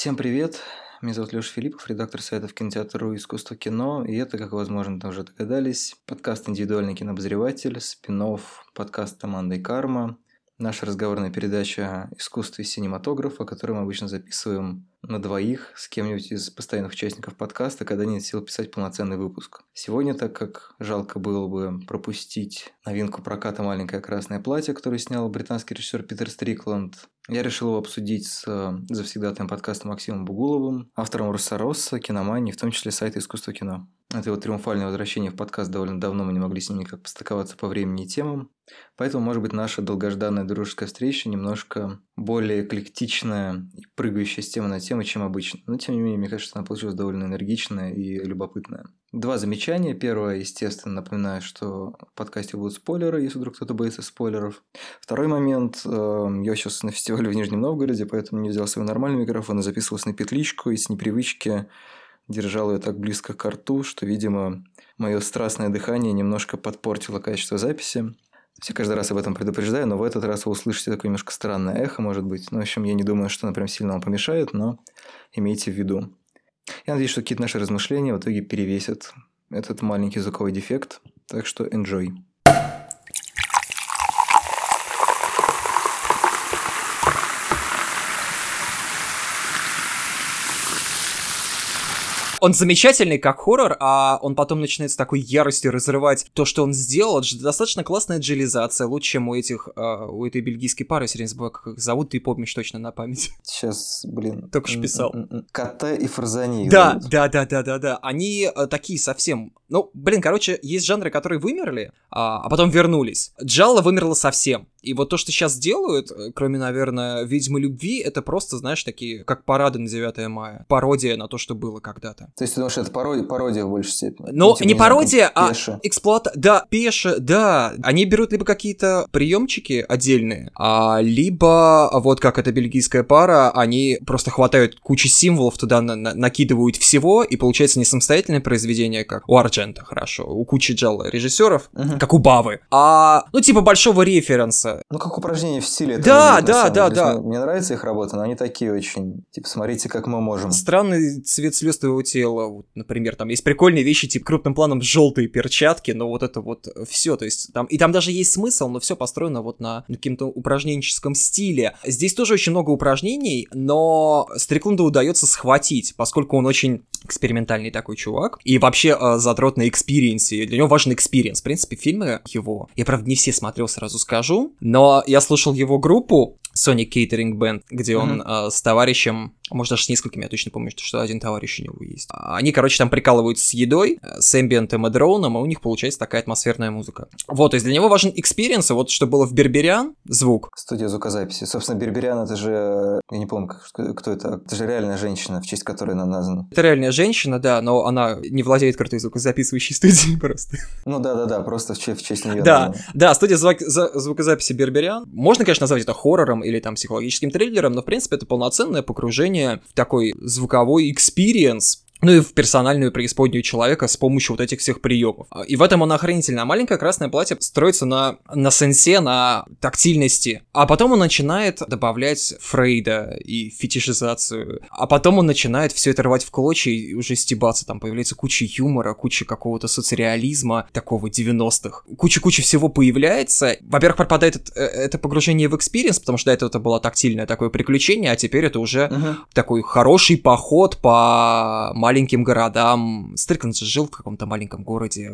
Всем привет! Меня зовут Леша Филиппов, редактор сайтов кинотеатра «Искусство кино», и это, как возможно, уже догадались, подкаст «Индивидуальный кинообозреватель», спин подкаст «Команда карма», наша разговорная передача «Искусство и синематографа», которую мы обычно записываем на двоих с кем-нибудь из постоянных участников подкаста, когда нет сил писать полноценный выпуск. Сегодня, так как жалко было бы пропустить новинку проката «Маленькое красное платье», которую снял британский режиссер Питер Стрикланд, я решил его обсудить с э, завсегдатаем подкаста Максимом Бугуловым, автором Россороса, киномании, в том числе сайта «Искусство кино». Это его триумфальное возвращение в подкаст довольно давно, мы не могли с ним никак постыковаться по времени и темам. Поэтому, может быть, наша долгожданная дружеская встреча немножко более эклектичная и прыгающая с темы на тему, чем обычно. Но, тем не менее, мне кажется, она получилась довольно энергичная и любопытная. Два замечания. Первое, естественно, напоминаю, что в подкасте будут спойлеры, если вдруг кто-то боится спойлеров. Второй момент. Эм, я сейчас на фестивале в Нижнем Новгороде, поэтому не взял свой нормальный микрофон и записывался на петличку, и с непривычки держал ее так близко к рту, что, видимо, мое страстное дыхание немножко подпортило качество записи. Я каждый раз об этом предупреждаю, но в этот раз вы услышите такое немножко странное эхо, может быть. Ну, в общем, я не думаю, что оно прям сильно вам помешает, но имейте в виду. Я надеюсь, что какие-то наши размышления в итоге перевесят этот маленький звуковой дефект. Так что enjoy. Он замечательный как хоррор, а он потом начинает с такой яростью разрывать то, что он сделал. Это же достаточно классная джилизация, лучше, чем у этих, э, у этой бельгийской пары, все время забываю, как их зовут, ты помнишь точно на память. Сейчас, блин. Только что писал. Кота и Фарзани. Да, да, да, да, да, да. Они э, такие совсем... Ну, блин, короче, есть жанры, которые вымерли, а, а потом вернулись. Джалла вымерла совсем. И вот то, что сейчас делают, э, кроме, наверное, «Ведьмы любви», это просто, знаешь, такие, как парады на 9 мая. Пародия на то, что было когда-то. То есть ты думаешь, это пародия, пародия в большей степени? Ну, ну типа, не, не пародия, знаю, а эксплуата... Да, пеше, да. Они берут либо какие-то приемчики отдельные, а, либо, вот как эта бельгийская пара, они просто хватают кучу символов, туда на на накидывают всего, и получается не самостоятельное произведение, как у Ардженто, хорошо, у кучи джалло режиссеров, угу. как у Бавы, а, ну, типа большого референса нравится. Ну, как упражнение в стиле. Да, будет, да, да, да. Мне, мне нравится их работа, но они такие очень, типа, смотрите, как мы можем. Странный цвет слез твоего тела, вот, например, там есть прикольные вещи, типа, крупным планом желтые перчатки, но вот это вот все, то есть там, и там даже есть смысл, но все построено вот на, каком-то упражненческом стиле. Здесь тоже очень много упражнений, но Стрикланду удается схватить, поскольку он очень экспериментальный такой чувак, и вообще э, задрот на experience е, для него важен experience. В принципе, фильмы его, я, правда, не все смотрел, сразу скажу, но я слушал его группу, Sonic Catering Band, где он mm-hmm. э, с товарищем может даже с несколькими, я точно помню, что один товарищ у него есть. Они, короче, там прикалываются с едой, э, с эмбиентом и дроуном, и у них получается такая атмосферная музыка. Вот, то есть для него важен experience, вот что было в Бербериан, звук. Студия звукозаписи. Собственно, Бербериан это же, я не помню, кто это, это же реальная женщина, в честь которой она названа. Это реальная женщина, да, но она не владеет крутой звукозаписывающей студией просто. Ну да-да-да, просто в честь, в честь нее. Да, да, студия звук, звукозаписи Бербериан. Можно, конечно, назвать это хоррором или там психологическим триллером, но в принципе это полноценное погружение в такой звуковой experience, ну и в персональную преисподнюю человека с помощью вот этих всех приемов. И в этом он охренительно. А маленькое красное платье строится на, на sense е, на тактильности. А потом он начинает добавлять Фрейда и фетишизацию. А потом он начинает все это рвать в клочья и уже стебаться. Там появляется куча юмора, куча какого-то соцреализма, такого 90-х. Куча-куча всего появляется. Во-первых, пропадает это, э, это погружение в experience, потому что до этого это было тактильное такое приключение, а теперь это уже uh-huh. такой хороший поход по маленьким городам. Стрикленд же жил в каком-то маленьком городе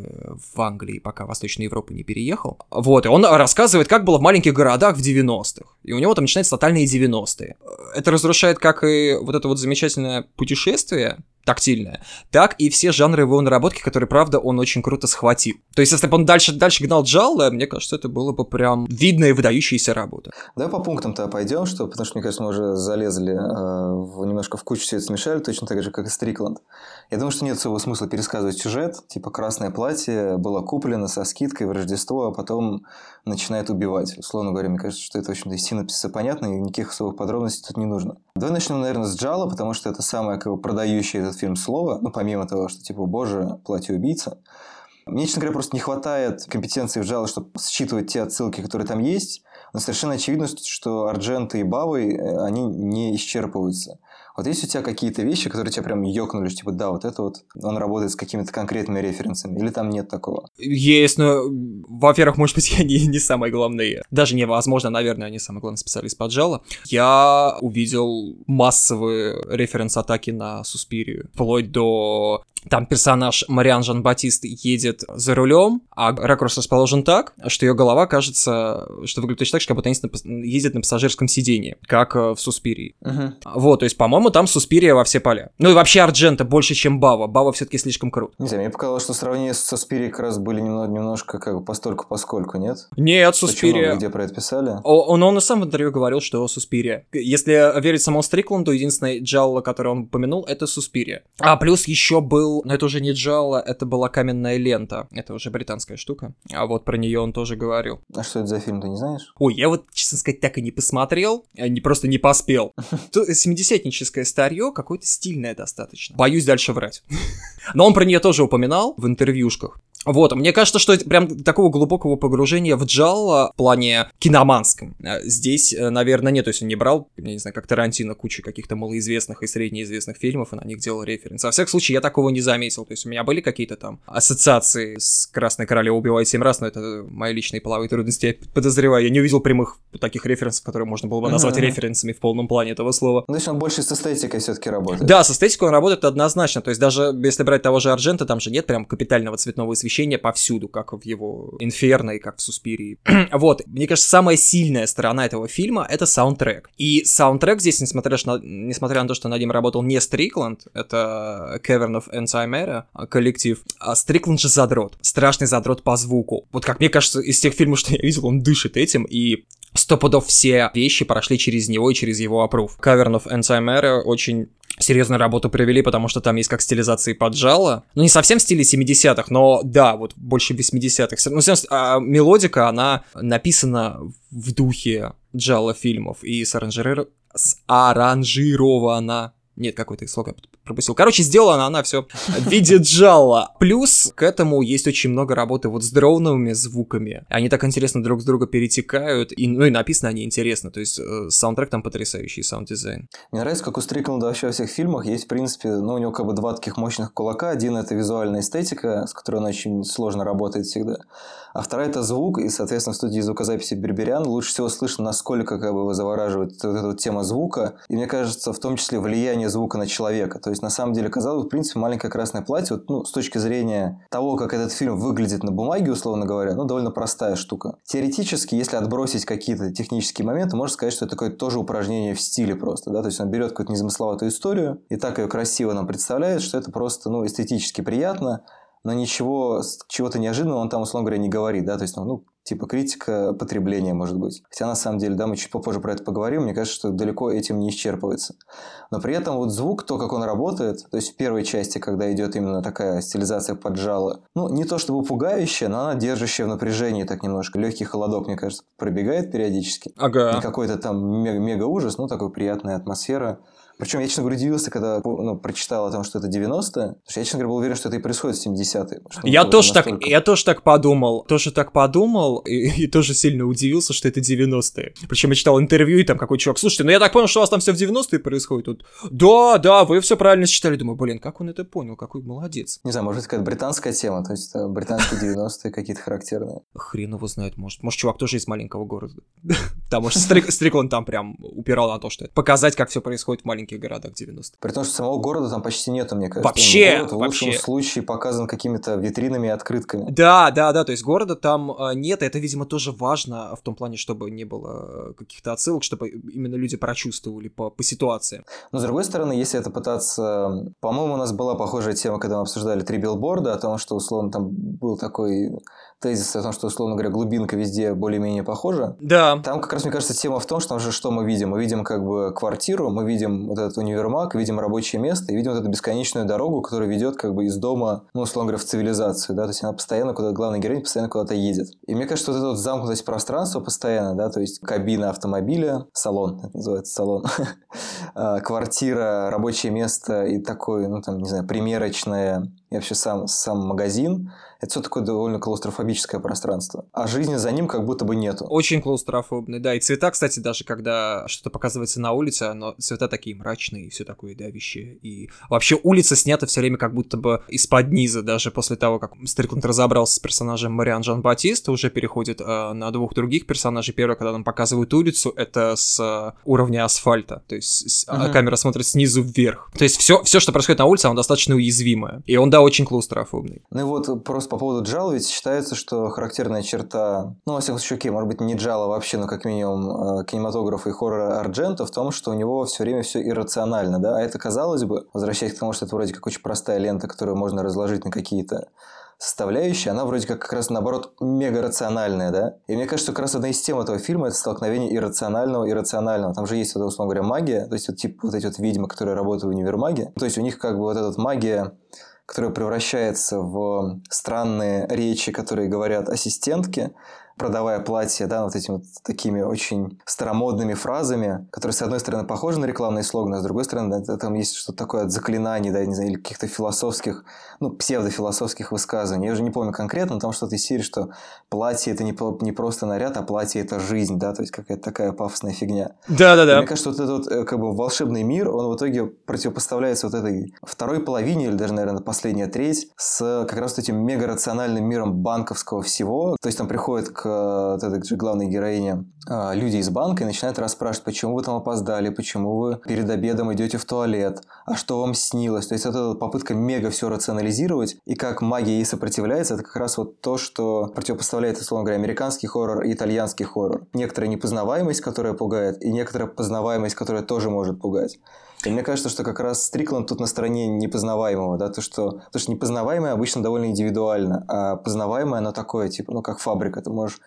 в Англии, пока в Восточную Европу не переехал. Вот, и он рассказывает, как было в маленьких городах в 90-х. И у него там начинаются тотальные 90-е. Это разрушает как и вот это вот замечательное путешествие, тактильная, так и все жанры его наработки, которые, правда, он очень круто схватил. То есть, если бы он дальше, дальше гнал Джалла, мне кажется, это было бы прям видная и выдающаяся работа. Давай по пунктам-то пойдем, что, потому что, мне кажется, мы уже залезли э, в, немножко в кучу все это смешали, точно так же, как и Стрикланд. Я думаю, что нет своего смысла пересказывать сюжет, типа «Красное платье было куплено со скидкой в Рождество, а потом начинает убивать». Условно говоря, мне кажется, что это, в общем-то, из синопсиса понятно, и никаких особых подробностей тут не нужно. Давай начнем, наверное, с Джала, потому что это самое как бы, продающее этот фильм слово, ну, помимо того, что, типа, боже, платье убийца. Мне, честно говоря, просто не хватает компетенции в Джала, чтобы считывать те отсылки, которые там есть. Но совершенно очевидно, что Арджента и Бавы, э, они не исчерпываются. Вот есть у тебя какие-то вещи, которые тебя прям ёкнули, типа, да, вот это вот, он работает с какими-то конкретными референсами, или там нет такого? Есть, но, во-первых, может быть, я не, не самый главный, даже невозможно, наверное, не самый главный специалист поджала. Я увидел массовые референс-атаки на Суспирию, вплоть до там персонаж Мариан Жан-Батист едет за рулем, а ракурс расположен так, что ее голова кажется, что выглядит точно так же, как будто они ездят на пассажирском сидении, как э, в Суспирии. Угу. Вот, то есть, по-моему, там Суспирия во все поля. Ну и вообще Арджента больше, чем Бава. Бава все-таки слишком крут. Не знаю, мне показалось, что сравнение с Суспирией как раз были немного, немножко как бы постольку поскольку, нет? Нет, Суспирия... Почему? Где про это писали? Он, он и сам в интервью говорил, что Суспирия. Если верить самому Стрикланду, единственный Джалла, который он упомянул, это Суспирия. А плюс еще был, но это уже не Джалла, это была каменная лента. Это уже британская штука. А вот про нее он тоже говорил. А что это за фильм, ты не знаешь? Ой, я вот, честно сказать, так и не посмотрел, а не просто не поспел. 70-ническое старье, какое-то стильное достаточно. Боюсь дальше врать. Но он про нее тоже упоминал в интервьюшках. Вот, мне кажется, что прям такого глубокого погружения в Джалла в плане киноманском. Э, здесь, э, наверное, нет, то есть он не брал, я не знаю, как Тарантино, кучу каких-то малоизвестных и среднеизвестных фильмов, и на них делал референс. Во всяком случае, я такого не заметил. То есть у меня были какие-то там ассоциации с Красной Королевой убивает семь раз, но это мои личные половые трудности, я подозреваю. Я не увидел прямых таких референсов, которые можно было бы назвать референсами в полном плане этого слова. Ну, он больше с эстетикой все-таки работает. Да, с эстетикой он работает однозначно. То есть даже если брать того же Арджента, там же нет прям капитального цветного освещения повсюду, как в его Инферно и как в Суспирии. вот, мне кажется, самая сильная сторона этого фильма — это саундтрек. И саундтрек здесь, несмотря на, несмотря на то, что над ним работал не Стрикланд, это Cavern of Ensimera коллектив, а Стрикланд же задрот. Страшный задрот по звуку. Вот как мне кажется, из тех фильмов, что я видел, он дышит этим, и сто пудов все вещи прошли через него и через его опруф. Cavern of Ensimera очень серьезную работу провели, потому что там есть как стилизации поджала. Ну, не совсем в стиле 70-х, но да, вот больше 80-х. Ну, а мелодика, она написана в духе джалло фильмов и саранжирована нет, какой-то слог я пропустил. Короче, сделана она все в виде джалло. Плюс к этому есть очень много работы вот с дроновыми звуками. Они так интересно друг с друга перетекают, и, ну и написано они интересно. То есть э, саундтрек там потрясающий, саунд-дизайн. Мне нравится, как у Стрикланда вообще во всех фильмах есть, в принципе, ну у него как бы два таких мощных кулака. Один это визуальная эстетика, с которой он очень сложно работает всегда. А вторая это звук, и, соответственно, в студии звукозаписи Берберян лучше всего слышно, насколько как бы его завораживает вот эта вот тема звука. И мне кажется, в том числе влияние звука на человека. То есть, на самом деле, казалось, в принципе, маленькое красное платье, вот, ну, с точки зрения того, как этот фильм выглядит на бумаге, условно говоря, ну, довольно простая штука. Теоретически, если отбросить какие-то технические моменты, можно сказать, что это такое тоже упражнение в стиле просто, да, то есть он берет какую-то незамысловатую историю и так ее красиво нам представляет, что это просто, ну, эстетически приятно, но ничего, чего-то неожиданного он там, условно говоря, не говорит, да, то есть, ну, типа критика потребления, может быть. Хотя на самом деле, да, мы чуть попозже про это поговорим, мне кажется, что далеко этим не исчерпывается. Но при этом вот звук, то, как он работает, то есть в первой части, когда идет именно такая стилизация поджала, ну, не то чтобы пугающая, но она держащая в напряжении так немножко. Легкий холодок, мне кажется, пробегает периодически. Ага. Не какой-то там мега ужас, но такой приятная атмосфера. Причем я, честно говоря, удивился, когда ну, прочитал о том, что это 90-е. Потому что я, честно говоря, был уверен, что это и происходит в 70-е. Я тоже, настолько... так, я тоже так подумал. Тоже так подумал и, и тоже сильно удивился, что это 90-е. Причем я читал интервью, и там какой чувак, слушайте, ну я так понял, что у вас там все в 90-е происходит. Тут, да, да, вы все правильно считали. Думаю, блин, как он это понял, какой молодец. Не знаю, может, это какая-то британская тема, то есть британские 90-е какие-то характерные. Хрен его знает, может. Может, чувак тоже из маленького города. Потому что Стрик, он там прям упирал на то, что показать, как все происходит в маленьких городах 90 90 При том, что самого города там почти нету, мне кажется. Вообще! Город в вообще. лучшем случае показан какими-то витринами и открытками. Да, да, да, то есть города там э, нет, и это, видимо, тоже важно в том плане, чтобы не было каких-то отсылок, чтобы именно люди прочувствовали по, по ситуации. Но, с другой стороны, если это пытаться... По-моему, у нас была похожая тема, когда мы обсуждали три билборда, о том, что, условно, там был такой тезис о том, что, условно говоря, глубинка везде более-менее похожа. Да. Там как раз, мне кажется, тема в том, что же что мы видим. Мы видим как бы квартиру, мы видим вот этот универмаг, видим рабочее место и видим вот эту бесконечную дорогу, которая ведет как бы из дома, ну, условно говоря, в цивилизацию, да, то есть она постоянно куда-то, главная героиня постоянно куда-то едет. И мне кажется, вот эта вот замкнутость пространства постоянно, да, то есть кабина автомобиля, салон, это называется салон, а, квартира, рабочее место и такое, ну, там, не знаю, примерочное и вообще сам, сам магазин, это все такое довольно клаустрофобическое пространство. А жизни за ним как будто бы нету. Очень клаустрофобный, да. И цвета, кстати, даже когда что-то показывается на улице, но цвета такие мрачные и все такое давящее. И вообще улица снята все время как будто бы из-под низа, даже после того, как Стрикленд разобрался с персонажем Мариан Жан Батиста, уже переходит э, на двух других персонажей. Первый, когда нам показывают улицу, это с э, уровня асфальта. То есть с, uh-huh. камера смотрит снизу вверх. То есть все, все, что происходит на улице, оно достаточно уязвимое. И он, да, очень клаустрофобный. Ну и вот просто по поводу Джала, ведь считается, что характерная черта, ну, во всяком случае, может быть, не Джала вообще, но как минимум э, кинематографа и хоррора Арджента в том, что у него все время все иррационально, да, а это, казалось бы, возвращаясь к тому, что это вроде как очень простая лента, которую можно разложить на какие-то составляющая, она вроде как как раз наоборот мега рациональная, да? И мне кажется, что как раз одна из тем этого фильма это столкновение иррационального и рационального. Там же есть, вот, условно говоря, магия, то есть вот типа вот эти вот ведьмы, которые работают в универмаге. То есть у них как бы вот эта магия которая превращается в странные речи, которые говорят ассистентки, продавая платье, да, вот этими вот такими очень старомодными фразами, которые, с одной стороны, похожи на рекламные слоганы, а с другой стороны, да, там есть что-то такое от заклинаний, да, не знаю, или каких-то философских, ну, псевдофилософских высказываний. Я уже не помню конкретно, но там что-то из серии, что платье – это не, не просто наряд, а платье – это жизнь, да, то есть какая-то такая пафосная фигня. Да-да-да. Мне кажется, вот этот вот, э, как бы волшебный мир, он в итоге противопоставляется вот этой второй половине, или даже, наверное, последняя треть, с как раз этим мега-рациональным миром банковского всего. То есть там приходит к вот этой же главной героине а, люди из банка и начинают расспрашивать, почему вы там опоздали, почему вы перед обедом идете в туалет, а что вам снилось. То есть это попытка мега все рационализировать, и как магия ей сопротивляется, это как раз вот то, что противопоставляет, условно говоря, американский хоррор и итальянский хоррор. Некоторая непознаваемость, которая пугает, и некоторая познаваемость, которая тоже может пугать. И мне кажется, что как раз Стрикланд тут на стороне непознаваемого, да, то, что, то, что непознаваемое обычно довольно индивидуально, а познаваемое оно такое, типа, ну, как фабрика, ты можешь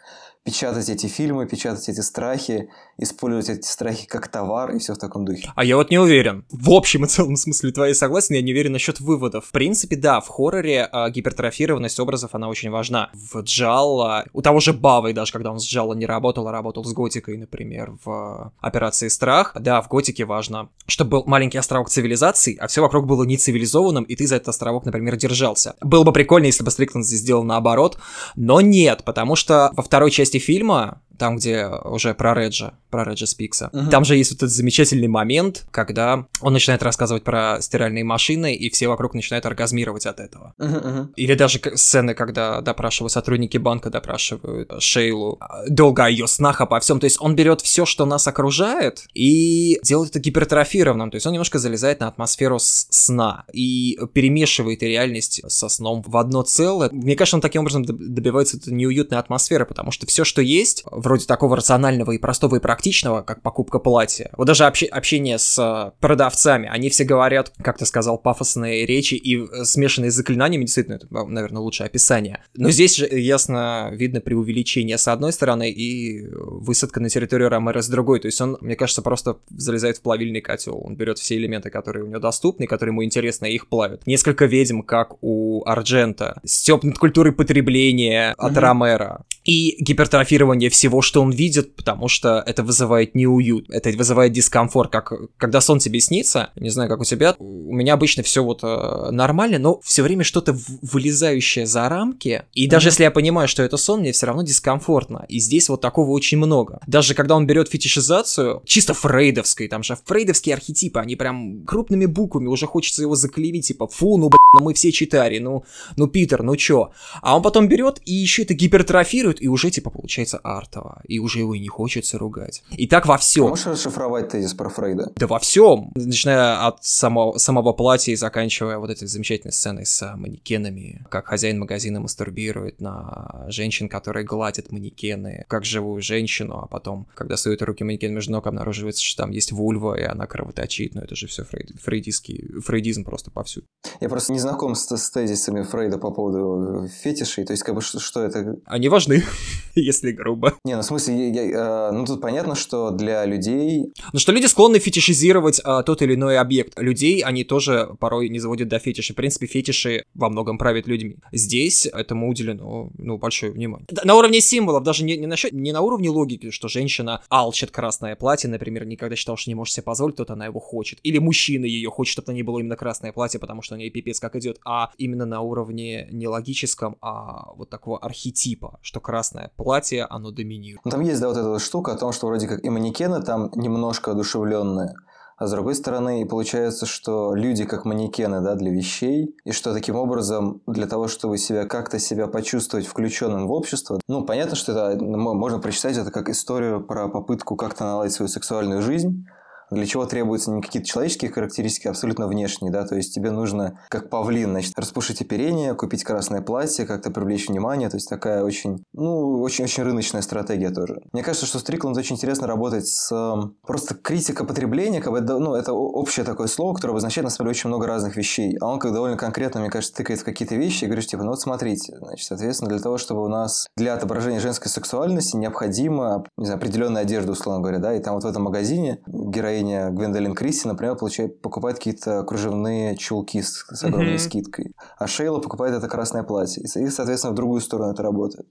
печатать эти фильмы, печатать эти страхи, использовать эти страхи как товар и все в таком духе. А я вот не уверен. В общем и целом смысле твоей согласен, я не уверен насчет выводов. В принципе, да, в хорроре э, гипертрофированность образов, она очень важна. В Джалла, у того же Бавы, даже когда он с Джалла не работал, а работал с Готикой, например, в Операции Страх, да, в Готике важно, чтобы был маленький островок цивилизации, а все вокруг было не цивилизованным, и ты за этот островок, например, держался. Было бы прикольно, если бы Стрикленд здесь сделал наоборот, но нет, потому что во второй части фильма там, где уже про Реджа, про Реджа Спикса. Uh-huh. Там же есть вот этот замечательный момент, когда он начинает рассказывать про стиральные машины, и все вокруг начинают оргазмировать от этого. Uh-huh, uh-huh. Или даже сцены, когда допрашивают сотрудники банка, допрашивают Шейлу долго о ее снах, обо всем. То есть он берет все, что нас окружает, и делает это гипертрофированным. То есть он немножко залезает на атмосферу сна и перемешивает реальность со сном в одно целое. Мне кажется, он таким образом добивается неуютной атмосферы, потому что все, что есть в вроде такого рационального и простого и практичного, как покупка платья. Вот даже общ- общение с э, продавцами, они все говорят, как ты сказал, пафосные речи и э, смешанные с заклинаниями, действительно, это, наверное, лучшее описание. Но здесь же ясно видно преувеличение с одной стороны и высадка на территорию Ромеро с другой. То есть он, мне кажется, просто залезает в плавильный котел. Он берет все элементы, которые у него доступны, которые ему интересны, и их плавит. Несколько ведьм, как у Арджента. Степ над культурой потребления от mm-hmm. Ромеро. И гипертрофирование всего что он видит, потому что это вызывает неуют, это вызывает дискомфорт, как когда сон тебе снится, не знаю, как у тебя, у меня обычно все вот э, нормально, но все время что-то вылезающее за рамки, и даже mm-hmm. если я понимаю, что это сон, мне все равно дискомфортно, и здесь вот такого очень много. Даже когда он берет фетишизацию, чисто фрейдовской, там же фрейдовские архетипы, они прям крупными буквами, уже хочется его заклевить, типа, фу, ну, блин, ну мы все читари, ну, ну, Питер, ну чё? А он потом берет и еще это гипертрофирует, и уже, типа, получается артово и уже его и не хочется ругать. И так во всем. Можешь расшифровать тезис про Фрейда? Да во всем, начиная от самого, самого платья и заканчивая вот этой замечательной сценой с манекенами, как хозяин магазина мастурбирует на женщин, которые гладят манекены, как живую женщину, а потом, когда сует руки манекен между ног, обнаруживается, что там есть вульва, и она кровоточит, но это же все фрейд, фрейдистский, фрейдизм просто повсюду. Я просто не знаком с, с тезисами Фрейда по поводу фетишей, то есть как бы что, что это? Они важны. если грубо. Не, ну в смысле, я, я, ну тут понятно, что для людей... Ну что люди склонны фетишизировать а, тот или иной объект. Людей они тоже порой не заводят до фетиша. В принципе, фетиши во многом правят людьми. Здесь этому уделено ну, большое внимание. На уровне символов, даже не, не, на, не на уровне логики, что женщина алчит красное платье, например, никогда считал, что не может себе позволить, то она его хочет. Или мужчина ее хочет, чтобы на ней было именно красное платье, потому что у нее пипец как идет. А именно на уровне не логическом, а вот такого архетипа, что красное платье, оно доминирует. Ну, там есть, да, вот эта вот штука о том, что вроде как и манекены там немножко одушевленные, а с другой стороны, и получается, что люди как манекены, да, для вещей, и что таким образом для того, чтобы себя как-то себя почувствовать включенным в общество, ну, понятно, что это можно прочитать это как историю про попытку как-то наладить свою сексуальную жизнь, для чего требуются не какие-то человеческие характеристики, а абсолютно внешние, да, то есть тебе нужно, как павлин, значит, распушить оперение, купить красное платье, как-то привлечь внимание, то есть такая очень, ну, очень-очень рыночная стратегия тоже. Мне кажется, что Стрикланд очень интересно работать с эм, просто критика потребления, как бы, ну, это общее такое слово, которое обозначает, на самом деле, очень много разных вещей, а он как довольно конкретно, мне кажется, тыкает в какие-то вещи и говорит, типа, ну вот смотрите, значит, соответственно, для того, чтобы у нас для отображения женской сексуальности необходимо, не знаю, определенная одежда, условно говоря, да, и там вот в этом магазине героиня героиня Гвендолин Кристи, например, получает, покупает какие-то кружевные чулки с, с огромной mm-hmm. скидкой. А Шейла покупает это красное платье. И, соответственно, в другую сторону это работает.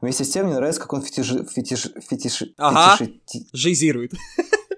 Вместе с тем, мне нравится, как он фетиш... фетиш... фетиш... Ага, фетиши... жизирует.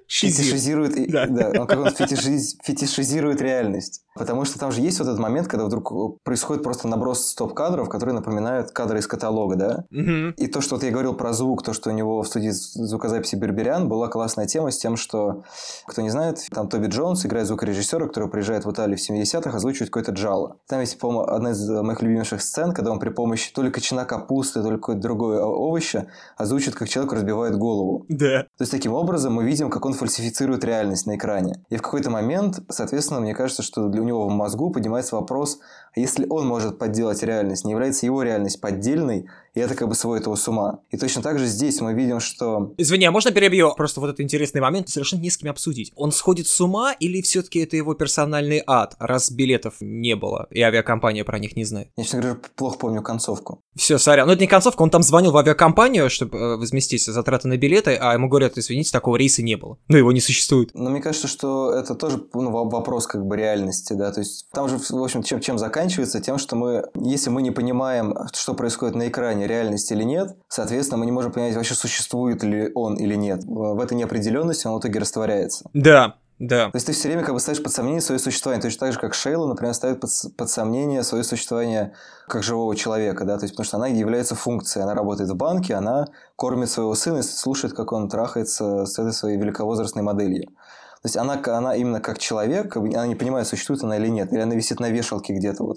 Фетишизирует, да. да, он как он фетишиз... фетишизирует реальность. Потому что там же есть вот этот момент, когда вдруг э, происходит просто наброс стоп-кадров, которые напоминают кадры из каталога, да? Угу. И то, что вот я говорил про звук, то, что у него в студии звукозаписи Берберян, была классная тема с тем, что, кто не знает, там Тоби Джонс играет звукорежиссера, который приезжает в Италию в 70-х, озвучивает какое-то джало. Там есть, по-моему, одна из моих любимейших сцен, когда он при помощи то ли кочана капусты, то ли какое-то другое овоща озвучивает, как человек разбивает голову. Да. То есть, таким образом мы видим, как он фальсифицирует реальность на экране. И в какой-то момент, соответственно, мне кажется, что для у него в мозгу поднимается вопрос, если он может подделать реальность, не является его реальность поддельной, и это как бы сводит его с ума. И точно так же здесь мы видим, что... Извини, а можно перебью? Просто вот этот интересный момент совершенно не с кем обсудить. Он сходит с ума или все-таки это его персональный ад, раз билетов не было, и авиакомпания про них не знает? Я, честно говоря, плохо помню концовку. Все, сорян. Ну, это не концовка, он там звонил в авиакомпанию, чтобы э, возместить затраты на билеты, а ему говорят, извините, такого рейса не было. Ну, его не существует. Но мне кажется, что это тоже ну, вопрос как бы реальности, да, то есть там же, в общем, чем, чем заканчивается? Тем, что мы, если мы не понимаем, что происходит на экране, реальность или нет, соответственно, мы не можем понять, вообще существует ли он или нет. В этой неопределенности он в итоге растворяется. Да, да. То есть ты все время как бы ставишь под сомнение свое существование. Точно так же, как Шейла, например, ставит под, под сомнение свое существование как живого человека, да, то есть потому что она является функцией. Она работает в банке, она кормит своего сына и слушает, как он трахается с этой своей великовозрастной моделью. То есть она, она именно как человек, она не понимает, существует она или нет. Или она висит на вешалке где-то вот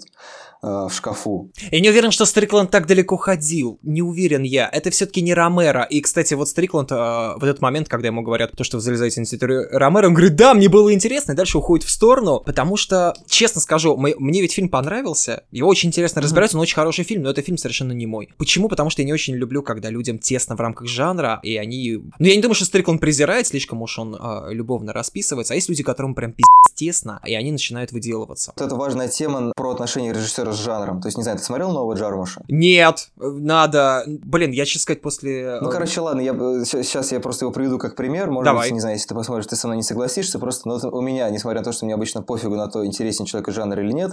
э, в шкафу. Я не уверен, что Стрикланд так далеко ходил. Не уверен я. Это все-таки не Ромеро. И, кстати, вот Стрикланд э, в этот момент, когда ему говорят то, что вы залезаете на территорию Ромеро, он говорит, да, мне было интересно, и дальше уходит в сторону, потому что, честно скажу, мы, мне ведь фильм понравился, его очень интересно разбирать, он очень хороший фильм, но это фильм совершенно не мой. Почему? Потому что я не очень люблю, когда людям тесно в рамках жанра, и они... Ну, я не думаю, что Стрикланд презирает, слишком уж он э, любовно расписывается, описывается, а есть люди, которым прям пиздец тесно, и они начинают выделываться. Вот это важная тема про отношения режиссера с жанром. То есть, не знаю, ты смотрел нового Джармуша? Нет, надо... Блин, я сейчас сказать после... Ну, короче, ладно, я сейчас я просто его приведу как пример. Может Давай. быть, не знаю, если ты посмотришь, ты со мной не согласишься, просто ну, у меня, несмотря на то, что мне обычно пофигу на то, интересен человек из жанра или нет,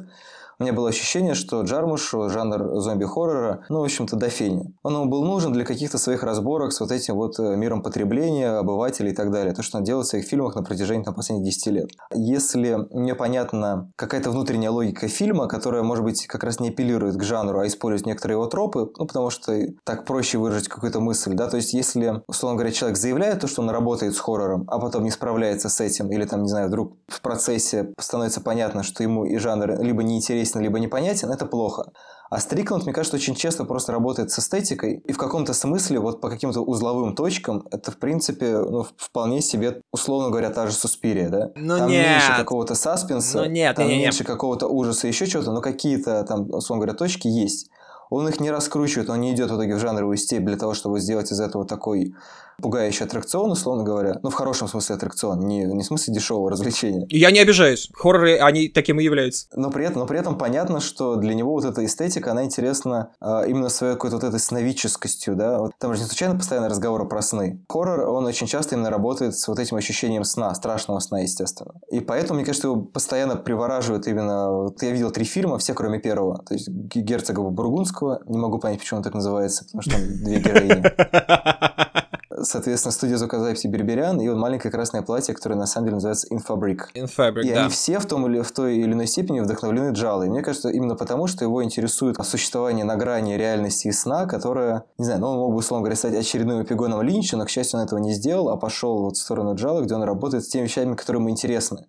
у меня было ощущение, что Джармушу жанр зомби-хоррора, ну, в общем-то, до фени. Он ему был нужен для каких-то своих разборок с вот этим вот э, миром потребления, обывателей и так далее. То, что он делает в своих фильмах на протяжении там, последних 10 лет. Если мне понятна какая-то внутренняя логика фильма, которая, может быть, как раз не апеллирует к жанру, а использует некоторые его тропы, ну, потому что так проще выразить какую-то мысль, да, то есть если, условно говоря, человек заявляет то, что он работает с хоррором, а потом не справляется с этим, или там, не знаю, вдруг в процессе становится понятно, что ему и жанр либо неинтересен, интересен, либо непонятен, это плохо. А Стрикланд, мне кажется, очень часто просто работает с эстетикой, и в каком-то смысле вот по каким-то узловым точкам это, в принципе, ну, вполне себе, условно говоря, та же Суспирия, да? Ну там нет. меньше какого-то саспенса, ну нет, там не, не, меньше какого-то ужаса, еще чего-то, но какие-то там, условно говоря, точки есть. Он их не раскручивает, он не идет в итоге в жанровую степь для того, чтобы сделать из этого такой пугающий аттракцион, условно говоря. Ну, в хорошем смысле аттракцион, не, не в смысле дешевого развлечения. Я не обижаюсь. Хорроры, они таким и являются. Но при этом, но при этом понятно, что для него вот эта эстетика, она интересна э, именно своей какой-то вот этой сновидческостью, да. Вот там же не случайно постоянно разговоры про сны. Хоррор, он очень часто именно работает с вот этим ощущением сна, страшного сна, естественно. И поэтому, мне кажется, его постоянно привораживает именно... Вот я видел три фильма, все кроме первого. То есть герцога Бургундского. Не могу понять, почему он так называется, потому что там две героини. соответственно, студия звукозаписи Берберян и вот маленькое красное платье, которое на самом деле называется Инфабрик. Инфабрик, и да. они все в, том или, в той или иной степени вдохновлены Джалой. Мне кажется, именно потому, что его интересует существование на грани реальности и сна, которое, не знаю, ну, он мог бы, условно говоря, стать очередным эпигоном Линча, но, к счастью, он этого не сделал, а пошел вот в сторону Джалы, где он работает с теми вещами, которые ему интересны.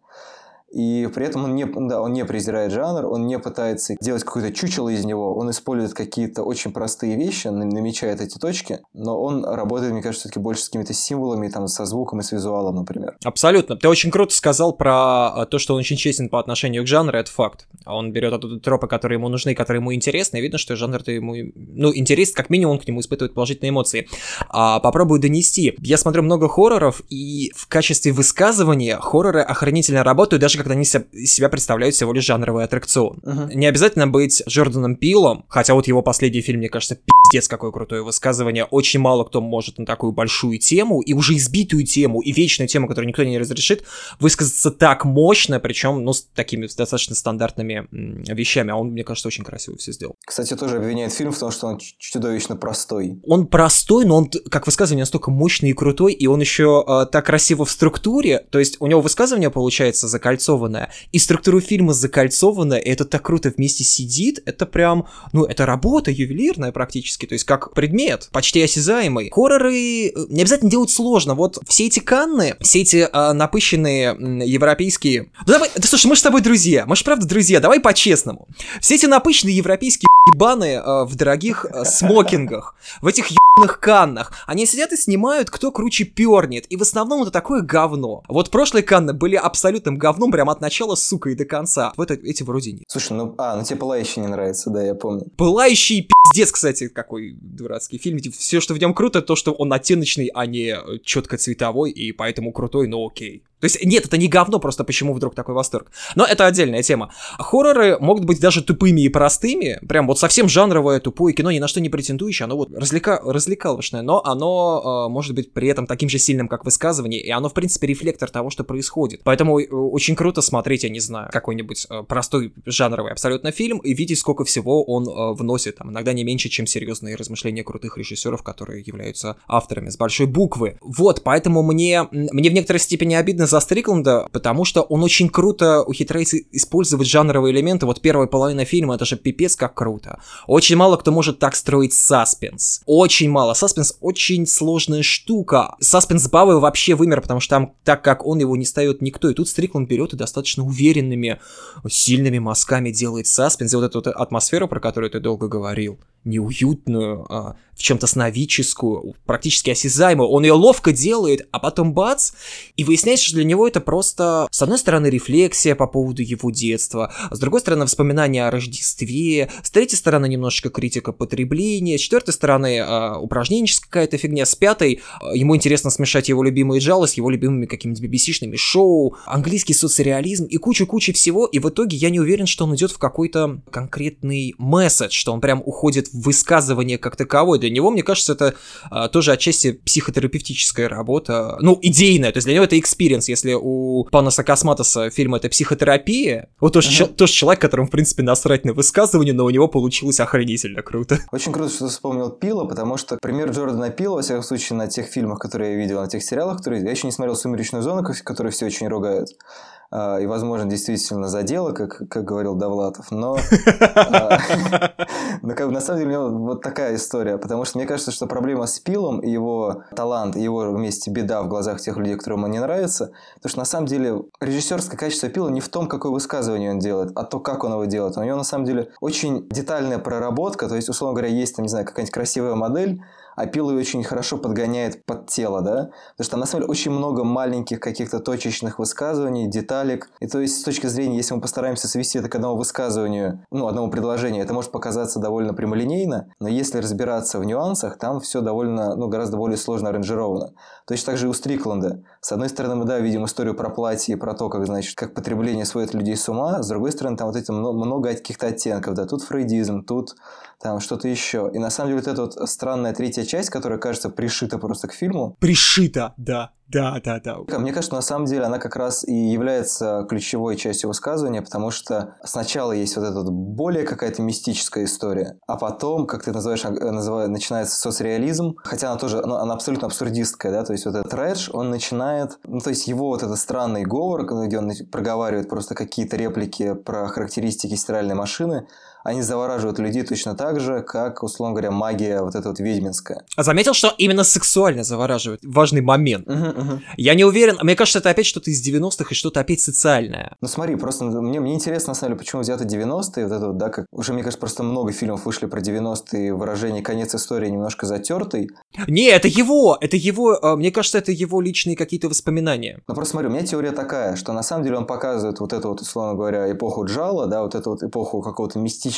И при этом он не, да, он не презирает жанр, он не пытается делать какое-то чучело из него, он использует какие-то очень простые вещи, намечает эти точки, но он работает, мне кажется, все-таки больше с какими-то символами, там, со звуком и с визуалом, например. Абсолютно. Ты очень круто сказал про а, то, что он очень честен по отношению к жанру, это факт. Он берет оттуда тропы, которые ему нужны, которые ему интересны, и видно, что жанр-то ему, ну, интерес, как минимум, он к нему испытывает положительные эмоции. А, попробую донести. Я смотрю много хорроров, и в качестве высказывания хорроры охранительно работают, даже когда они себя представляют всего лишь жанровый аттракцион. Uh-huh. Не обязательно быть Джорданом Пилом, хотя вот его последний фильм, мне кажется, пиздец какое крутое высказывание. Очень мало кто может на такую большую тему, и уже избитую тему, и вечную тему, которую никто не разрешит, высказаться так мощно, причем, ну, с такими достаточно стандартными вещами. А он, мне кажется, очень красиво все сделал. Кстати, тоже обвиняет фильм в том, что он чудовищно простой. Он простой, но он, как высказывание, настолько мощный и крутой, и он еще э, так красиво в структуре, то есть у него высказывание получается закольцованное, и структура фильма закольцованная, и это так круто вместе сидит, это прям, ну, это работа ювелирная практически, то есть как предмет, почти осязаемый. Хорроры э, не обязательно делать сложно, вот все эти канны, все эти э, напыщенные европейские... Ну давай, да слушай, мы же с тобой друзья, мы же правда друзья, давай по-честному. Все эти напыщенные европейские ебаны э, в дорогих э, смокингах, в этих каннах, они сидят и снимают, кто круче пернет, и в основном это такое говно. Вот прошлые канны были абсолютным говном прямо от начала, сука, и до конца. В это, эти вроде нет. Слушай, ну, а, ну тебе Пылающий не нравится, да, я помню. Пылающий пиздец, кстати, какой дурацкий фильм. Типа, все, что в нем круто, то, что он оттеночный, а не четко цветовой, и поэтому крутой, но окей. То есть, нет, это не говно, просто почему вдруг такой восторг. Но это отдельная тема. Хорроры могут быть даже тупыми и простыми, прям вот совсем жанровое тупое кино, ни на что не претендующее, оно вот развлека... развлекалочное, но оно э, может быть при этом таким же сильным, как высказывание, и оно, в принципе, рефлектор того, что происходит. Поэтому э, очень круто смотреть, я не знаю, какой-нибудь э, простой жанровый абсолютно фильм и видеть, сколько всего он э, вносит, там, иногда не меньше, чем серьезные размышления крутых режиссеров, которые являются авторами с большой буквы. Вот, поэтому мне, мне в некоторой степени обидно за Стрикленда, потому что он очень круто ухитряется использовать жанровые элементы. Вот первая половина фильма, это же пипец как круто. Очень мало кто может так строить саспенс. Очень мало. Саспенс очень сложная штука. Саспенс Бавы вообще вымер, потому что там, так как он его не ставит никто, и тут Стрикленд берет и достаточно уверенными, сильными мазками делает саспенс, и вот эту вот атмосферу, про которую ты долго говорил, неуютную, а, в чем-то сновидческую, практически осязаемую. Он ее ловко делает, а потом бац, и выясняется, что для него это просто, с одной стороны, рефлексия по поводу его детства, с другой стороны, воспоминания о Рождестве, с третьей стороны, немножечко критика потребления, с четвертой стороны, э, упражненческая какая-то фигня, с пятой, э, ему интересно смешать его любимые джалы с его любимыми какими-нибудь BBC-шными шоу, английский соцреализм и куча-куча всего, и в итоге я не уверен, что он идет в какой-то конкретный месседж, что он прям уходит в высказывание как таковое, для него, мне кажется, это а, тоже отчасти психотерапевтическая работа, ну, идейная, то есть для него это experience, если у Панаса Косматоса фильм это психотерапия, вот тоже, uh-huh. тоже человек, которому, в принципе, насрать на высказывание, но у него получилось охренительно круто. Очень круто, что ты вспомнил Пила, потому что пример Джордана Пила, во всяком случае, на тех фильмах, которые я видел, на тех сериалах, которые я еще не смотрел «Сумеречную зону», которые все очень ругают. А, и, возможно, действительно задело, как, как говорил Довлатов, но, а, но как на самом деле у него вот такая история, потому что мне кажется, что проблема с Пилом его талант, его вместе беда в глазах тех людей, которым он не нравится, потому что на самом деле режиссерское качество Пила не в том, какое высказывание он делает, а то, как он его делает. У него на самом деле очень детальная проработка, то есть, условно говоря, есть, там, не знаю, какая-нибудь красивая модель, а Пила ее очень хорошо подгоняет под тело, да? Потому что на самом деле, очень много маленьких каких-то точечных высказываний, деталек. И то есть, с точки зрения, если мы постараемся свести это к одному высказыванию, ну, одному предложению, это может показаться довольно прямолинейно, но если разбираться в нюансах, там все довольно, ну, гораздо более сложно аранжировано. Точно так же и у Стрикленда. С одной стороны, мы, да, видим историю про платье и про то, как, значит, как потребление сводит людей с ума, с другой стороны, там вот эти много каких-то оттенков, да, тут фрейдизм, тут там что-то еще. И на самом деле вот эта вот странная третья часть, которая, кажется, пришита просто к фильму. Пришита, да. Да, да, да. Мне кажется, на самом деле она как раз и является ключевой частью высказывания, потому что сначала есть вот эта более какая-то мистическая история, а потом, как ты называешь, э, называешь начинается соцреализм, хотя она тоже, она, она абсолютно абсурдистская, да, то есть вот этот трэш, он начинает, ну, то есть его вот этот странный говор, где он проговаривает просто какие-то реплики про характеристики стиральной машины, они завораживают людей точно так же, как, условно говоря, магия вот эта вот ведьминская. А заметил, что именно сексуально завораживает? Важный момент. Угу, угу. Я не уверен, мне кажется, это опять что-то из 90-х и что-то опять социальное. Ну смотри, просто мне, мне интересно, на самом деле, почему взято 90-е, вот это вот, да, как уже, мне кажется, просто много фильмов вышли про 90-е, выражение «конец истории» немножко затертый. Не, это его, это его, а, мне кажется, это его личные какие-то воспоминания. Ну просто смотри, у меня теория такая, что на самом деле он показывает вот эту вот, условно говоря, эпоху Джала, да, вот эту вот эпоху какого-то мистического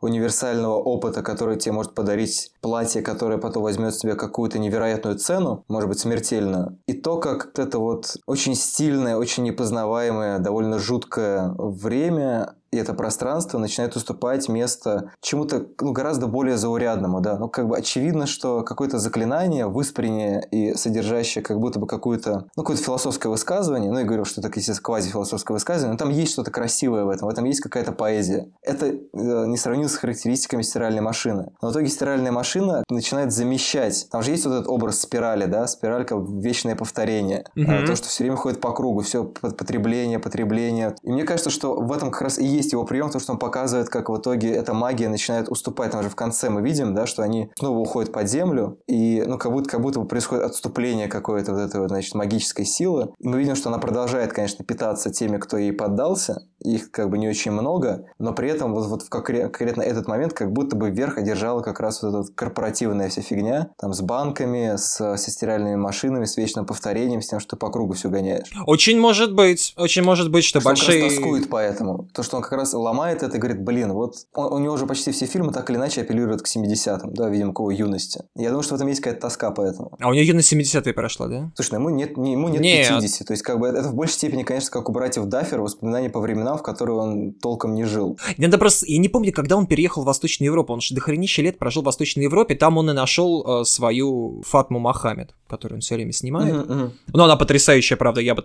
универсального опыта, который тебе может подарить платье, которое потом возьмет себе какую-то невероятную цену, может быть, смертельную. И то, как это вот очень стильное, очень непознаваемое, довольно жуткое время и это пространство начинает уступать место чему-то ну, гораздо более заурядному, да. Ну, как бы очевидно, что какое-то заклинание, выспрение и содержащее как будто бы какую-то, ну, какое-то философское высказывание, ну, я говорю, что это, естественно, квази-философское высказывание, но там есть что-то красивое в этом, в этом есть какая-то поэзия. Это э, не сравнимо с характеристиками стиральной машины. Но в итоге стиральная машина начинает замещать, там же есть вот этот образ спирали, да, спираль как вечное повторение, mm-hmm. то, что все время ходит по кругу, все потребление, потребление. И мне кажется, что в этом как раз и есть есть его прием, то, что он показывает, как в итоге эта магия начинает уступать. Там же в конце мы видим, да, что они снова уходят под землю, и ну, как будто, как будто происходит отступление какой-то вот этой вот, значит, магической силы. И мы видим, что она продолжает, конечно, питаться теми, кто ей поддался. Их как бы не очень много, но при этом вот, вот в конкретно этот момент как будто бы вверх одержала как раз вот эта вот корпоративная вся фигня, там с банками, с, со стиральными машинами, с вечным повторением, с тем, что по кругу все гоняешь. Очень может быть, очень может быть, что, что большие... Он тоскует поэтому. То, что он как раз ломает это и говорит, блин, вот он, у него уже почти все фильмы так или иначе апеллируют к 70-м, да, видимо, к его юности. Я думаю, что в этом есть какая-то тоска поэтому. А у него юность 70-е прошла, да? Слушай, ну ему нет, не, ему нет, нет 50, то есть как бы это в большей степени, конечно, как у братьев Даффер, воспоминания по временам, в которые он толком не жил. Надо просто, я не помню, когда он переехал в Восточную Европу, он же до хренища лет прожил в Восточной Европе, там он и нашел э, свою Фатму Мохаммед, которую он все время снимает. Uh-huh, uh-huh. Ну, она потрясающая, правда, я бы,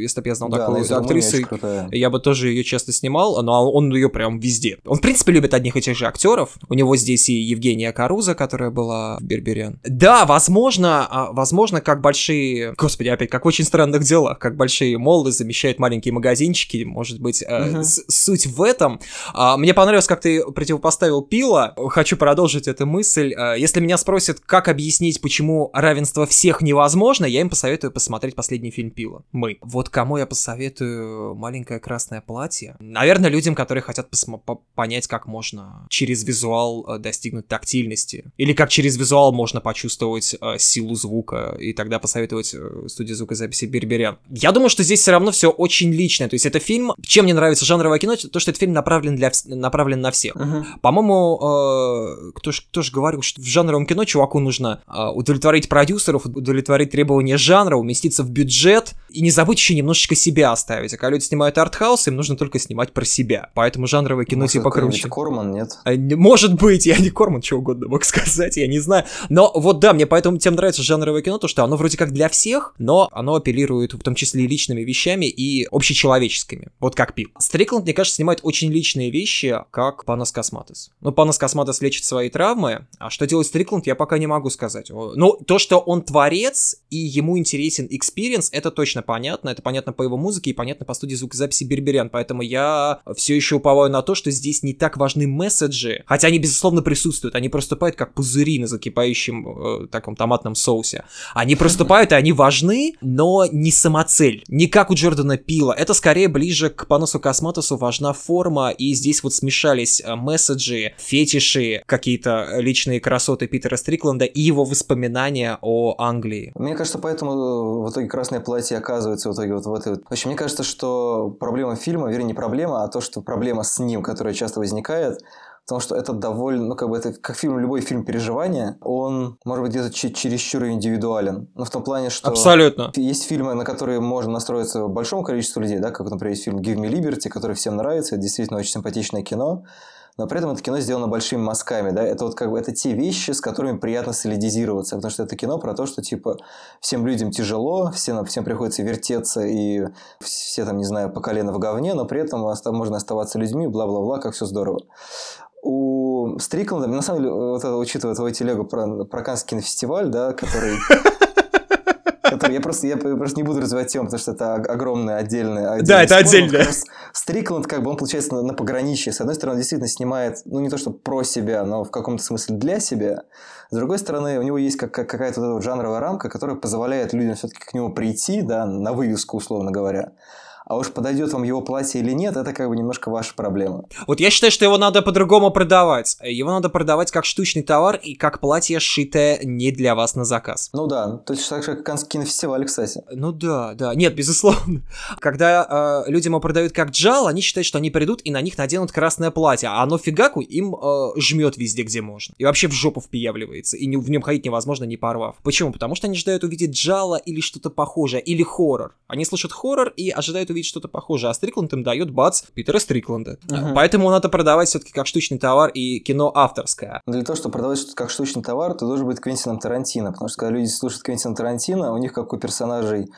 если бы я знал да, такую актрису, я бы тоже ее часто снимал, но он ее прям везде. Он, в принципе, любит одних и тех же актеров. У него здесь и Евгения Каруза, которая была в Берберен. Да, возможно, а, возможно, как большие... Господи, опять, как в очень странных делах, как большие моллы замещают маленькие магазинчики, может быть, uh-huh. суть в этом. А, мне понравилось, как ты противопоставил Пила. Хочу продолжить эту мысль. А, если меня спросят, как объяснить, почему равенство всех невозможно, я им посоветую посмотреть последний фильм Пила. Мы. Вот кому я посоветую «Маленькое красное платье»? Наверное, людям, которые хотят понять, как можно через визуал э, достигнуть тактильности. Или как через визуал можно почувствовать э, силу звука, и тогда посоветовать э, студии звукозаписи Берберян. Я думаю, что здесь все равно все очень личное. То есть это фильм, чем мне нравится жанровое кино, то, что этот фильм направлен, для, направлен на всех. Uh-huh. По-моему, э, кто же кто ж говорил, что в жанровом кино чуваку нужно э, удовлетворить продюсеров, удовлетворить требования жанра, уместиться в бюджет и не забыть еще немножечко себя оставить. А когда люди снимают артхаус, им нужно только снимать про себя. Поэтому жанровое кино Может, типа круче. Корман, нет? А, может быть, я не Корман, что угодно мог сказать, я не знаю. Но вот да, мне поэтому тем нравится жанровое кино, то что оно вроде как для всех, но оно апеллирует в том числе и личными вещами и общечеловеческими. Вот как Пип. Стрикланд, мне кажется, снимает очень личные вещи, как Панас Косматос. Ну, Панас Косматос лечит свои травмы, а что делает Стрикланд, я пока не могу сказать. Ну, то, что он творец, и ему интересен experience, это точно понятно. Это понятно по его музыке и понятно по студии звукозаписи Берберян. Поэтому я все еще уповаю на то, что здесь не так важны месседжи, хотя они, безусловно, присутствуют. Они проступают как пузыри на закипающем э, таком томатном соусе. Они проступают, и они важны, но не самоцель. Не как у Джордана Пила. Это скорее ближе к Панасу Косматосу важна форма, и здесь вот смешались э, месседжи, фетиши, какие-то личные красоты Питера Стрикленда и его воспоминания о Англии. Мне кажется, поэтому э, в итоге «Красное платье» оказывается в итоге вот в этой вот... В общем, мне кажется, что проблема фильма, вернее, не проблема, а то, что проблема с ним, которая часто возникает, потому что это довольно, ну, как бы это как фильм, любой фильм переживания, он, может быть, где-то чересчур индивидуален. Ну, в том плане, что... Абсолютно. Есть фильмы, на которые можно настроиться большому количеству людей, да, как, например, есть фильм «Give me Liberty», который всем нравится, это действительно очень симпатичное кино, но при этом это кино сделано большими мазками, да, это вот как бы это те вещи, с которыми приятно солидизироваться, потому что это кино про то, что типа всем людям тяжело, всем, всем приходится вертеться и все там, не знаю, по колено в говне, но при этом можно оставаться людьми, бла-бла-бла, как все здорово. У Стрикленда, на самом деле, вот это, учитывая твою телегу про, про Каннский кинофестиваль, да, который... который я просто, я просто не буду развивать тему, потому что это огромный отдельный... Да, это отдельно. Стрикленд, как бы, он, получается, на, на пограничье. С одной стороны, он действительно снимает, ну, не то, что про себя, но в каком-то смысле для себя. С другой стороны, у него есть как, как, какая-то вот жанровая рамка, которая позволяет людям все-таки к нему прийти, да, на вывеску, условно говоря. А уж подойдет вам его платье или нет, это как бы немножко ваша проблема. Вот я считаю, что его надо по-другому продавать. Его надо продавать как штучный товар и как платье, сшитое не для вас на заказ. Ну да, точно так же, как Каннский кинофестиваль, кстати. Ну да, да. Нет, безусловно. Когда э, людям его продают как джал, они считают, что они придут и на них наденут красное платье, а оно фигаку им э, жмет везде, где можно. И вообще в жопу впиявливается, и в нем ходить невозможно, не порвав. Почему? Потому что они ожидают увидеть джала или что-то похожее, или хоррор. Они слышат хоррор и ожидают увидеть что-то похожее, а Стрикленд им дает бац Питера Стрикленда. Uh-huh. Поэтому надо продавать все-таки как штучный товар и кино авторское. Для того, чтобы продавать что-то как штучный товар, ты должен быть Квентином Тарантино, потому что когда люди слушают Квентина Тарантино, у них как у персонажей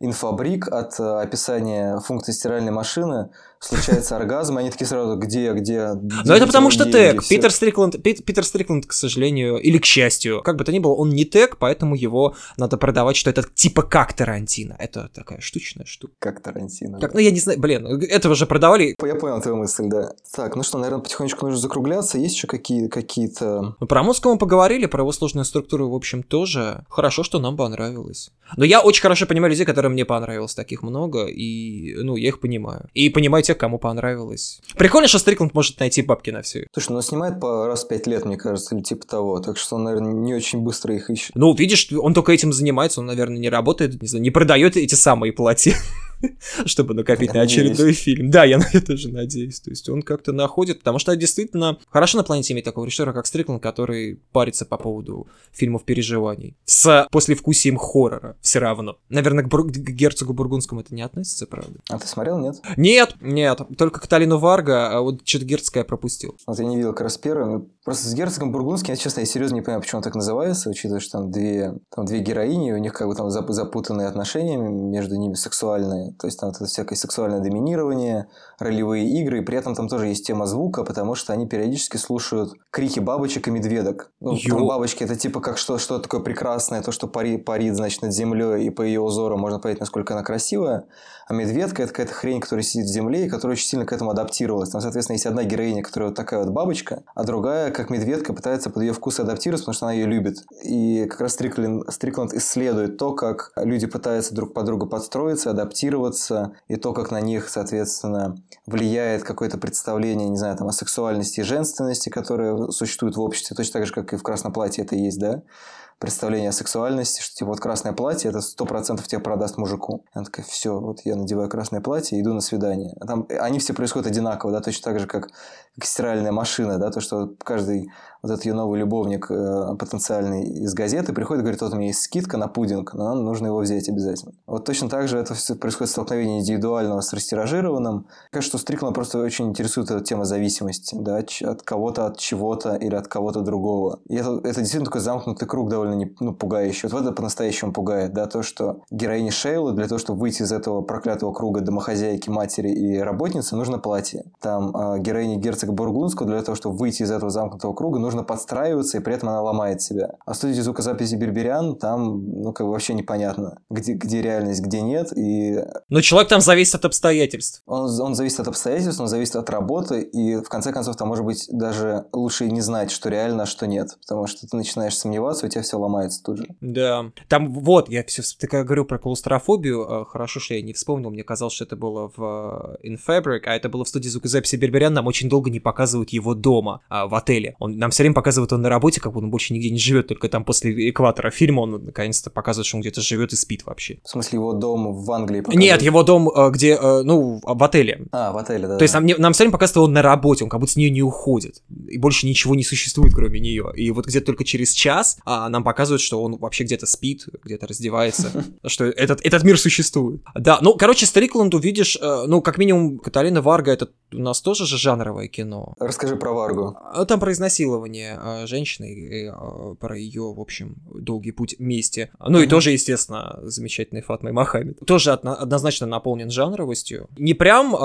инфобрик от э, описания функции стиральной машины случается оргазм, они такие сразу, где, где? Но это потому что тег. Питер Стрикленд, Питер Стрикленд, к сожалению, или к счастью, как бы то ни было, он не тег, поэтому его надо продавать, что это типа как Тарантино. Это такая штучная штука. Как Тарантино. Как, ну, я не знаю, блин, этого же продавали. Я понял твою мысль, да. Так, ну что, наверное, потихонечку нужно закругляться. Есть еще какие, какие-то... Ну, про мозг мы поговорили, про его сложную структуру, в общем, тоже. Хорошо, что нам понравилось. Но я очень хорошо понимаю людей, которые мне понравилось, таких много, и, ну, я их понимаю. И понимаю тех, кому понравилось. Прикольно, что Стрикленд может найти бабки на все. Слушай, ну он снимает по раз в пять лет, мне кажется, или типа того, так что он, наверное, не очень быстро их ищет. Ну, видишь, он только этим занимается, он, наверное, не работает, не знаю, не продает эти самые платья. чтобы накопить я на очередной надеюсь. фильм. Да, я на это же надеюсь. То есть он как-то находит, потому что действительно хорошо на планете иметь такого режиссера, как Стрикланд, который парится по поводу фильмов переживаний. С послевкусием хоррора все равно. Наверное, к, Бур... к герцогу Бургундскому это не относится, правда? А ты смотрел, нет? Нет, нет. Только Каталину Варга, а вот что-то герцогое пропустил. Вот я не видел как раз первым. Просто с герцогом Бургундским, я, честно, я серьезно не понимаю, почему он так называется, учитывая, что там две, там две героини, у них как бы там запутанные отношения между ними сексуальные то есть там это всякое сексуальное доминирование, ролевые игры, и при этом там тоже есть тема звука, потому что они периодически слушают крики бабочек и медведок. Ну, там бабочки это типа как что, что такое прекрасное, то, что парит, парит, значит, над землей, и по ее узору можно понять, насколько она красивая. А медведка это какая-то хрень, которая сидит в земле и которая очень сильно к этому адаптировалась. Там, соответственно, есть одна героиня, которая вот такая вот бабочка, а другая, как медведка, пытается под ее вкус адаптироваться, потому что она ее любит. И как раз Стрикланд исследует то, как люди пытаются друг под друга подстроиться, адаптироваться, и то, как на них, соответственно, влияет какое-то представление, не знаю, там, о сексуальности и женственности, которое существует в обществе, точно так же, как и в красном платье это есть, да, представление о сексуальности, что типа вот красное платье это сто процентов тебе продаст мужику. Она такая, все, вот я надеваю красное платье и иду на свидание. А там они все происходят одинаково, да, точно так же, как, как стиральная машина, да, то, что каждый вот этот ее новый любовник э, потенциальный из газеты приходит и говорит, вот у меня есть скидка на пудинг, но нам нужно его взять обязательно. Вот точно так же это все происходит столкновение индивидуального с растиражированным. Кажется, что Стриклана просто очень интересует эта тема зависимости, да, от кого-то, от чего-то или от кого-то другого. И это, это действительно такой замкнутый круг довольно не, ну, пугающий. Вот это по-настоящему пугает, да, то, что героине Шейлы для того, чтобы выйти из этого проклятого круга домохозяйки, матери и работницы, нужно платье. Там э, героине герцога Бургундского для того, чтобы выйти из этого замкнутого круга, нужно подстраиваться, и при этом она ломает себя. А в студии звукозаписи Берберян там, ну, как бы вообще непонятно, где, где реальность, где нет. И... Но человек там зависит от обстоятельств. Он, он зависит от обстоятельств, он зависит от работы, и в конце концов там может быть даже лучше и не знать, что реально, а что нет. Потому что ты начинаешь сомневаться, у тебя все ломается тут же. Да. Там вот, я все ты когда говорю про клаустрофобию, э, хорошо, что я не вспомнил, мне казалось, что это было в In Fabric, а это было в студии звукозаписи Берберян, нам очень долго не показывают его дома, а, в отеле. Он, нам все время показывают он на работе, как будто он больше нигде не живет, только там после экватора фильма он наконец-то показывает, что он где-то живет и спит вообще. В смысле, его дом в Англии показывают? Нет, его дом, э, где, э, ну, в отеле. А, в отеле, да. То есть нам, нам все время показывают, что он на работе, он как будто с нее не уходит. И больше ничего не существует, кроме нее. И вот где-то только через час а, нам показывают, что он вообще где-то спит, где-то раздевается, что этот, этот мир существует. Да, ну, короче, Стрикленд увидишь, э, ну, как минимум, Каталина Варга, это у нас тоже же жанровое кино. Расскажи про Варгу. А Там про изнасилование э, женщины, и, э, про ее, в общем, долгий путь мести. Ну и тоже, естественно, замечательный Фатмой Мохаммед. Тоже одно- однозначно наполнен жанровостью. Не прям э,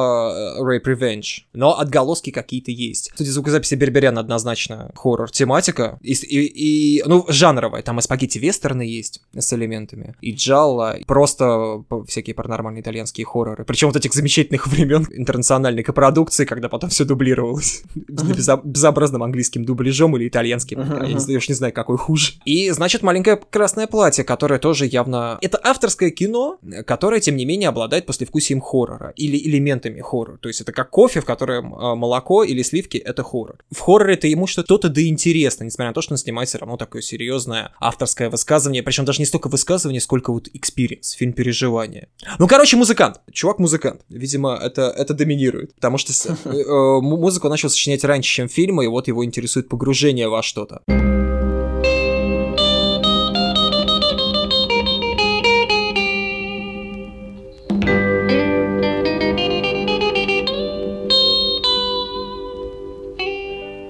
Rape Revenge, но отголоски какие-то есть. Кстати, звукозаписи Берберян однозначно хоррор-тематика. И, и- и, ну, жанровая. Там и спагетти-вестерны есть с элементами. И джалла, и просто всякие паранормальные итальянские хорроры. Причем вот этих замечательных времен интернациональной копродукции, когда потом все дублировалось безобразным английским дубляжом или итальянским. Мгм, Я не знаю, уж не знаю, какой хуже. И, значит, маленькое красное платье, которое тоже явно... Это авторское кино, которое, тем не менее, обладает послевкусием хоррора или элементами хоррора. То есть это как кофе, в котором э, молоко или сливки — это хоррор. В хорроре это ему что-то да интересно, несмотря на то, что он снимает все равно такое серьезное авторское высказывание, причем даже не столько высказывание, сколько вот experience, фильм переживания. Ну, короче, музыкант. Чувак-музыкант. Видимо, это, это доминирует. Потому что э, э, му- музыку он начал сочинять раньше, чем фильмы, и вот его интересует погружение во что-то.